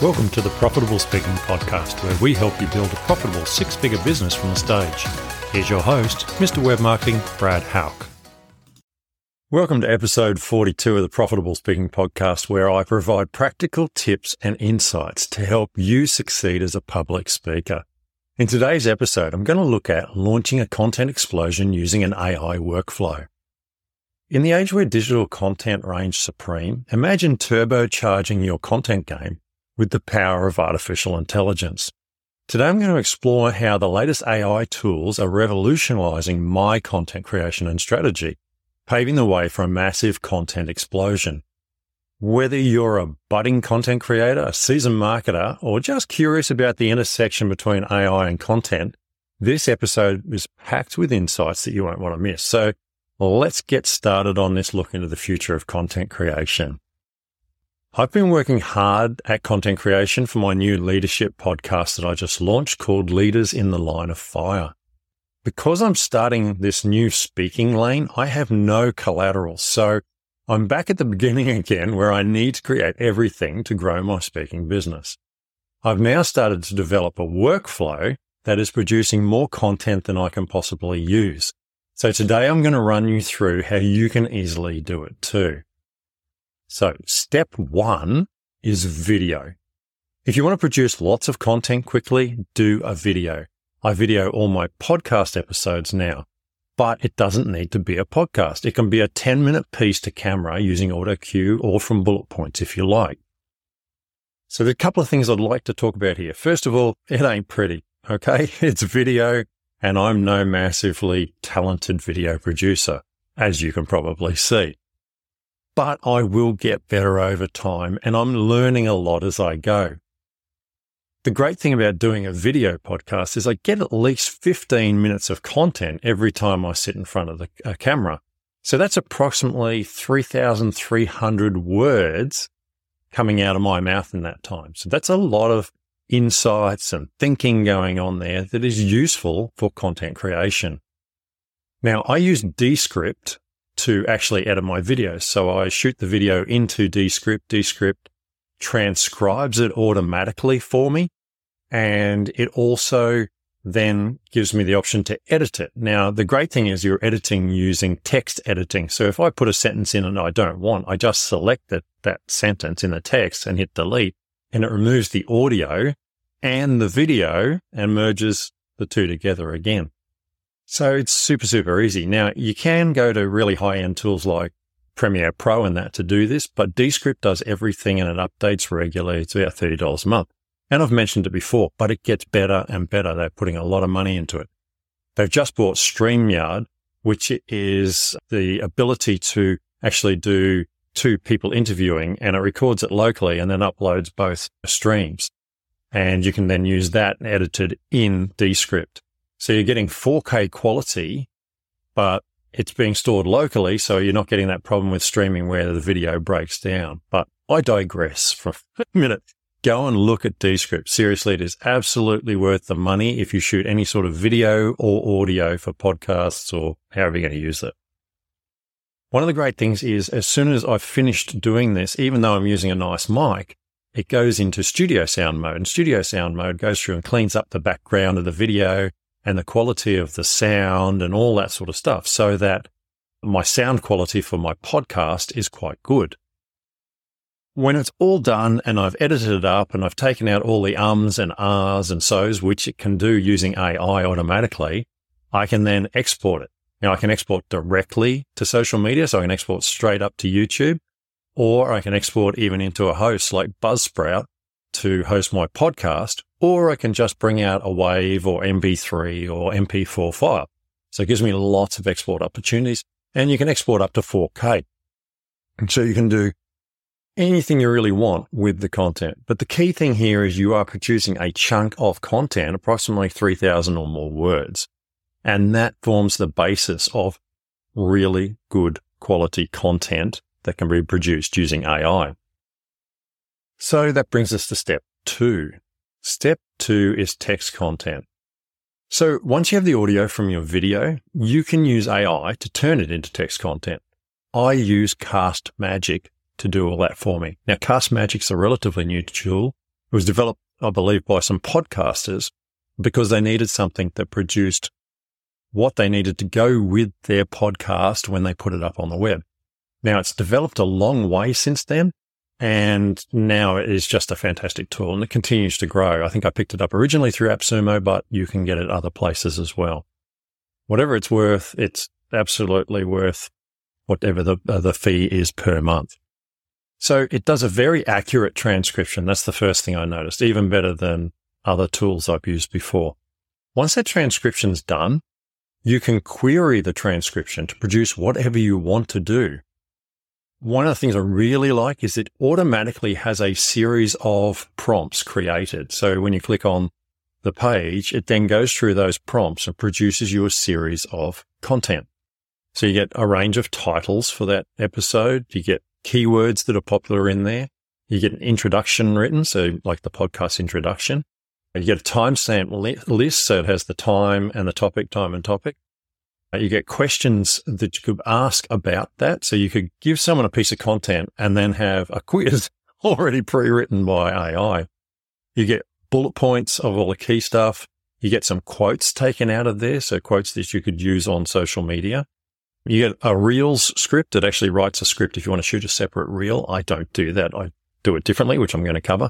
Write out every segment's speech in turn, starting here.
Welcome to the Profitable Speaking Podcast, where we help you build a profitable six figure business from the stage. Here's your host, Mr. Web Marketing, Brad Hauck. Welcome to episode 42 of the Profitable Speaking Podcast, where I provide practical tips and insights to help you succeed as a public speaker. In today's episode, I'm going to look at launching a content explosion using an AI workflow. In the age where digital content reigns supreme, imagine turbocharging your content game with the power of artificial intelligence. Today, I'm going to explore how the latest AI tools are revolutionizing my content creation and strategy, paving the way for a massive content explosion. Whether you're a budding content creator, a seasoned marketer, or just curious about the intersection between AI and content, this episode is packed with insights that you won't want to miss. So let's get started on this look into the future of content creation. I've been working hard at content creation for my new leadership podcast that I just launched called Leaders in the Line of Fire. Because I'm starting this new speaking lane, I have no collateral. So I'm back at the beginning again where I need to create everything to grow my speaking business. I've now started to develop a workflow that is producing more content than I can possibly use. So today I'm going to run you through how you can easily do it too. So step one is video. If you want to produce lots of content quickly, do a video. I video all my podcast episodes now, but it doesn't need to be a podcast. It can be a 10 minute piece to camera using auto cue or from bullet points if you like. So there's a couple of things I'd like to talk about here. First of all, it ain't pretty. Okay. It's video and I'm no massively talented video producer, as you can probably see but I will get better over time and I'm learning a lot as I go. The great thing about doing a video podcast is I get at least 15 minutes of content every time I sit in front of the camera. So that's approximately 3,300 words coming out of my mouth in that time. So that's a lot of insights and thinking going on there that is useful for content creation. Now I use Descript to actually edit my video. So I shoot the video into Descript. Descript transcribes it automatically for me. And it also then gives me the option to edit it. Now, the great thing is you're editing using text editing. So if I put a sentence in and I don't want, I just select that, that sentence in the text and hit delete and it removes the audio and the video and merges the two together again. So it's super, super easy. Now you can go to really high end tools like Premiere Pro and that to do this, but Descript does everything and it updates regularly. It's about $30 a month. And I've mentioned it before, but it gets better and better. They're putting a lot of money into it. They've just bought StreamYard, which is the ability to actually do two people interviewing and it records it locally and then uploads both streams. And you can then use that edited in Descript. So you're getting 4K quality, but it's being stored locally. So you're not getting that problem with streaming where the video breaks down. But I digress for a minute. Go and look at Descript. Seriously, it is absolutely worth the money if you shoot any sort of video or audio for podcasts or however you're going to use it. One of the great things is as soon as I've finished doing this, even though I'm using a nice mic, it goes into studio sound mode and studio sound mode goes through and cleans up the background of the video and the quality of the sound and all that sort of stuff so that my sound quality for my podcast is quite good. When it's all done and I've edited it up and I've taken out all the ums and ahs and so's, which it can do using AI automatically, I can then export it. Now I can export directly to social media. So I can export straight up to YouTube or I can export even into a host like Buzzsprout to host my podcast, or I can just bring out a WAV or MP3 or MP4 file. So it gives me lots of export opportunities and you can export up to 4K. And so you can do anything you really want with the content. But the key thing here is you are producing a chunk of content, approximately 3000 or more words. And that forms the basis of really good quality content that can be produced using AI. So that brings us to step two. Step two is text content. So once you have the audio from your video, you can use AI to turn it into text content. I use Cast Magic to do all that for me. Now, Cast Magic's a relatively new tool It was developed, I believe, by some podcasters because they needed something that produced what they needed to go with their podcast when they put it up on the web. Now it's developed a long way since then. And now it is just a fantastic tool and it continues to grow. I think I picked it up originally through AppSumo, but you can get it other places as well. Whatever it's worth, it's absolutely worth whatever the, uh, the fee is per month. So it does a very accurate transcription. That's the first thing I noticed, even better than other tools I've used before. Once that transcription's done, you can query the transcription to produce whatever you want to do. One of the things I really like is it automatically has a series of prompts created. So when you click on the page, it then goes through those prompts and produces you a series of content. So you get a range of titles for that episode. You get keywords that are popular in there. You get an introduction written. So like the podcast introduction. You get a timestamp list. So it has the time and the topic, time and topic. You get questions that you could ask about that. So you could give someone a piece of content and then have a quiz already pre-written by AI. You get bullet points of all the key stuff. You get some quotes taken out of there. So quotes that you could use on social media. You get a Reels script that actually writes a script if you want to shoot a separate reel. I don't do that. I do it differently, which I'm going to cover.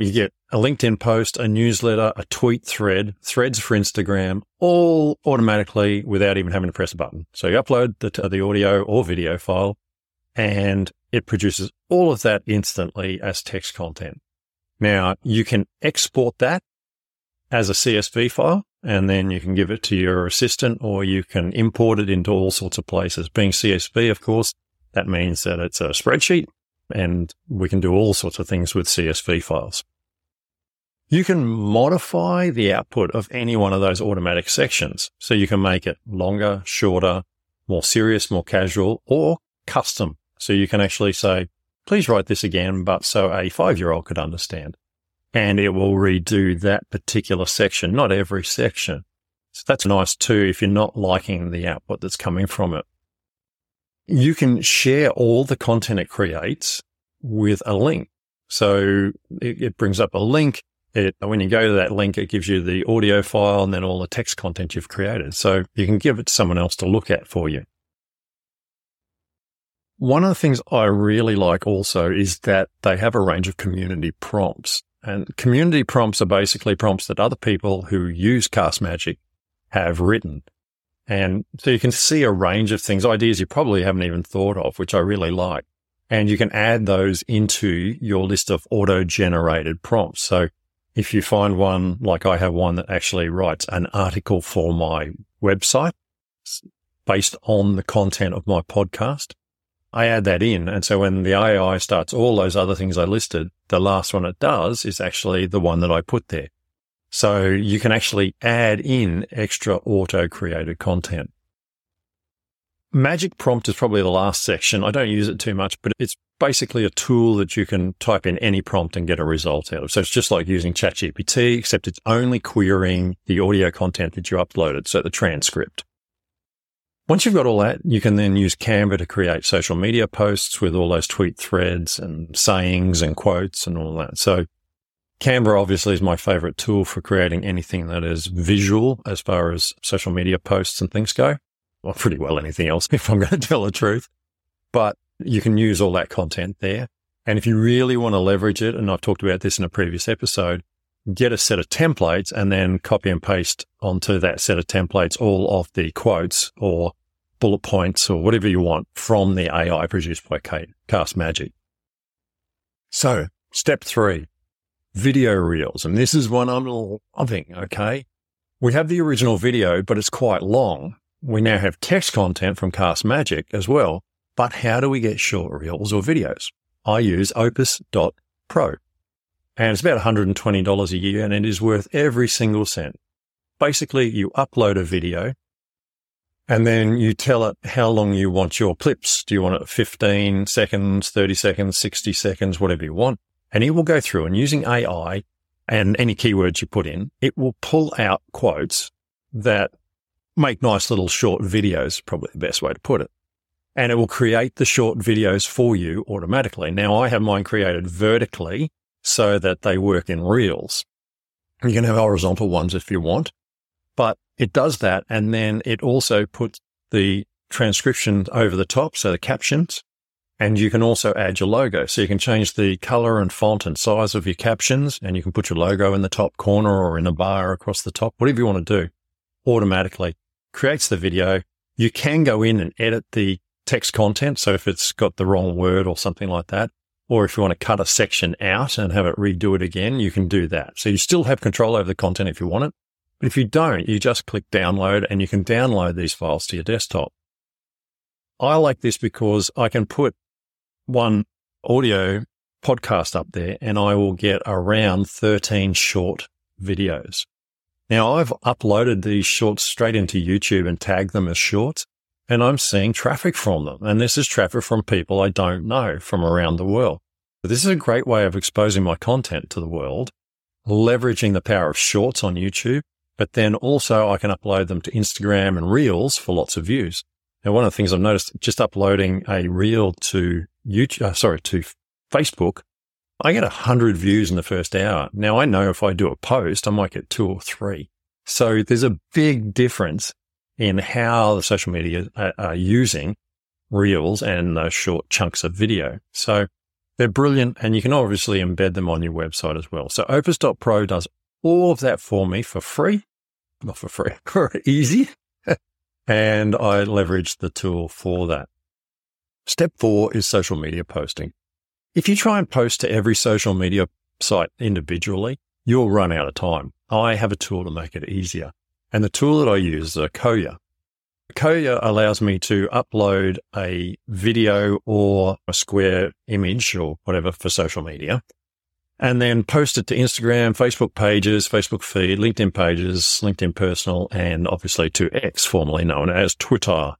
You get a LinkedIn post, a newsletter, a tweet thread, threads for Instagram, all automatically without even having to press a button. So you upload the, the audio or video file and it produces all of that instantly as text content. Now you can export that as a CSV file and then you can give it to your assistant or you can import it into all sorts of places. Being CSV, of course, that means that it's a spreadsheet and we can do all sorts of things with CSV files. You can modify the output of any one of those automatic sections. So you can make it longer, shorter, more serious, more casual, or custom. So you can actually say, please write this again, but so a five year old could understand. And it will redo that particular section, not every section. So that's nice too if you're not liking the output that's coming from it. You can share all the content it creates with a link. So it, it brings up a link it, when you go to that link, it gives you the audio file and then all the text content you've created. So you can give it to someone else to look at for you. One of the things I really like also is that they have a range of community prompts and community prompts are basically prompts that other people who use Cast Magic have written. And so you can see a range of things, ideas you probably haven't even thought of, which I really like. And you can add those into your list of auto generated prompts. So if you find one, like I have one that actually writes an article for my website based on the content of my podcast, I add that in. And so when the AI starts all those other things I listed, the last one it does is actually the one that I put there. So you can actually add in extra auto created content. Magic prompt is probably the last section. I don't use it too much, but it's basically a tool that you can type in any prompt and get a result out of. So it's just like using ChatGPT, except it's only querying the audio content that you uploaded. So the transcript. Once you've got all that, you can then use Canva to create social media posts with all those tweet threads and sayings and quotes and all that. So Canva obviously is my favorite tool for creating anything that is visual as far as social media posts and things go. Well, pretty well anything else, if I'm going to tell the truth. But you can use all that content there. And if you really want to leverage it, and I've talked about this in a previous episode, get a set of templates and then copy and paste onto that set of templates all of the quotes or bullet points or whatever you want from the AI produced by Kate Cast Magic. So step three, video reels. And this is one I'm loving. Okay. We have the original video, but it's quite long. We now have text content from Cast Magic as well. But how do we get short reels or videos? I use opus.pro and it's about $120 a year and it is worth every single cent. Basically, you upload a video and then you tell it how long you want your clips. Do you want it 15 seconds, 30 seconds, 60 seconds, whatever you want? And it will go through and using AI and any keywords you put in, it will pull out quotes that make nice little short videos, probably the best way to put it and it will create the short videos for you automatically. Now I have mine created vertically so that they work in reels. You can have horizontal ones if you want, but it does that. And then it also puts the transcription over the top. So the captions and you can also add your logo. So you can change the color and font and size of your captions and you can put your logo in the top corner or in a bar across the top, whatever you want to do automatically creates the video. You can go in and edit the text content. So if it's got the wrong word or something like that, or if you want to cut a section out and have it redo it again, you can do that. So you still have control over the content if you want it. But if you don't, you just click download and you can download these files to your desktop. I like this because I can put one audio podcast up there and I will get around 13 short videos. Now I've uploaded these shorts straight into YouTube and tagged them as shorts and I'm seeing traffic from them. And this is traffic from people I don't know from around the world. This is a great way of exposing my content to the world, leveraging the power of shorts on YouTube, but then also I can upload them to Instagram and Reels for lots of views. Now, one of the things I've noticed just uploading a reel to YouTube, uh, sorry, to Facebook, I get a hundred views in the first hour. Now I know if I do a post, I might get two or three. So there's a big difference in how the social media are, are using reels and those short chunks of video. So they're brilliant and you can obviously embed them on your website as well. So opus.pro does all of that for me for free, not for free, for easy and I leverage the tool for that. Step four is social media posting. If you try and post to every social media site individually, you'll run out of time. I have a tool to make it easier. And the tool that I use is Koya. Koya allows me to upload a video or a square image or whatever for social media and then post it to Instagram, Facebook pages, Facebook feed, LinkedIn pages, LinkedIn personal, and obviously to X, formerly known as Twitter.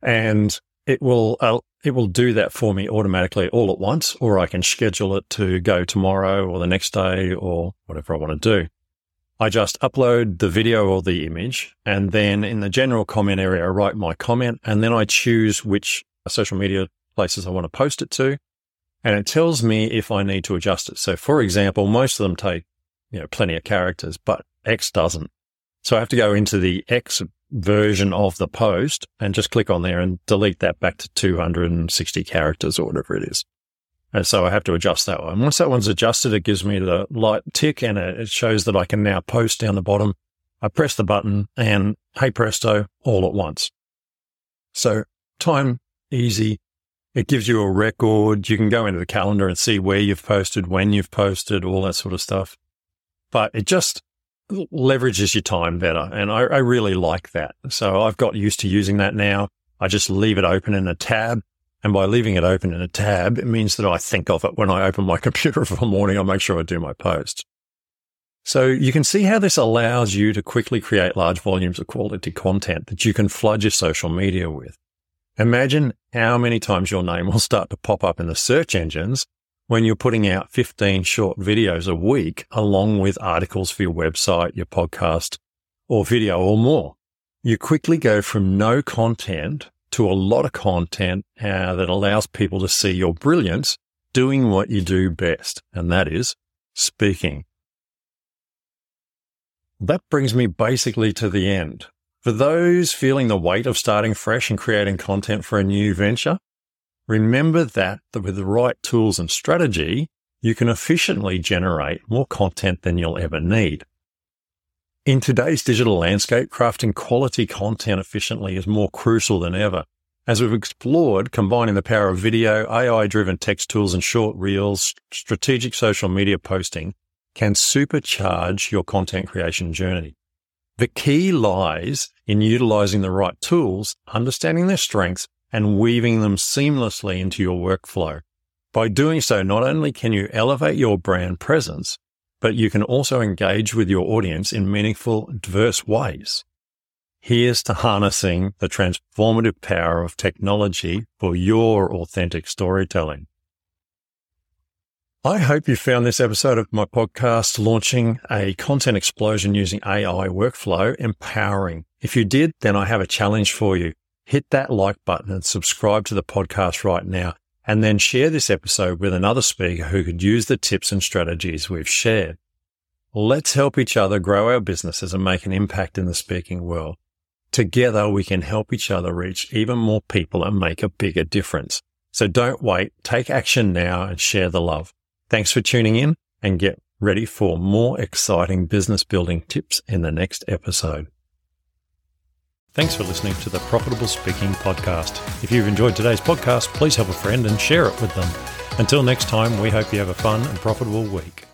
And it will, uh, it will do that for me automatically all at once, or I can schedule it to go tomorrow or the next day or whatever I want to do. I just upload the video or the image. And then in the general comment area, I write my comment and then I choose which social media places I want to post it to and it tells me if I need to adjust it. So for example, most of them take, you know, plenty of characters, but X doesn't. So I have to go into the X version of the post and just click on there and delete that back to 260 characters or whatever it is. And so I have to adjust that one. Once that one's adjusted, it gives me the light tick and it shows that I can now post down the bottom. I press the button and hey presto, all at once. So time, easy, it gives you a record. You can go into the calendar and see where you've posted, when you've posted, all that sort of stuff. But it just leverages your time better. And I, I really like that. So I've got used to using that now. I just leave it open in a tab. And by leaving it open in a tab, it means that I think of it when I open my computer for the morning. I make sure I do my post. So you can see how this allows you to quickly create large volumes of quality content that you can flood your social media with. Imagine how many times your name will start to pop up in the search engines when you're putting out 15 short videos a week, along with articles for your website, your podcast, or video or more. You quickly go from no content to a lot of content uh, that allows people to see your brilliance doing what you do best, and that is speaking. That brings me basically to the end. For those feeling the weight of starting fresh and creating content for a new venture, remember that with the right tools and strategy, you can efficiently generate more content than you'll ever need. In today's digital landscape, crafting quality content efficiently is more crucial than ever. As we've explored, combining the power of video, AI driven text tools and short reels, strategic social media posting can supercharge your content creation journey. The key lies in utilizing the right tools, understanding their strengths, and weaving them seamlessly into your workflow. By doing so, not only can you elevate your brand presence, but you can also engage with your audience in meaningful, diverse ways. Here's to harnessing the transformative power of technology for your authentic storytelling. I hope you found this episode of my podcast launching a content explosion using AI workflow empowering. If you did, then I have a challenge for you. Hit that like button and subscribe to the podcast right now and then share this episode with another speaker who could use the tips and strategies we've shared. Let's help each other grow our businesses and make an impact in the speaking world. Together, we can help each other reach even more people and make a bigger difference. So don't wait. Take action now and share the love. Thanks for tuning in and get ready for more exciting business building tips in the next episode. Thanks for listening to the Profitable Speaking Podcast. If you've enjoyed today's podcast, please help a friend and share it with them. Until next time, we hope you have a fun and profitable week.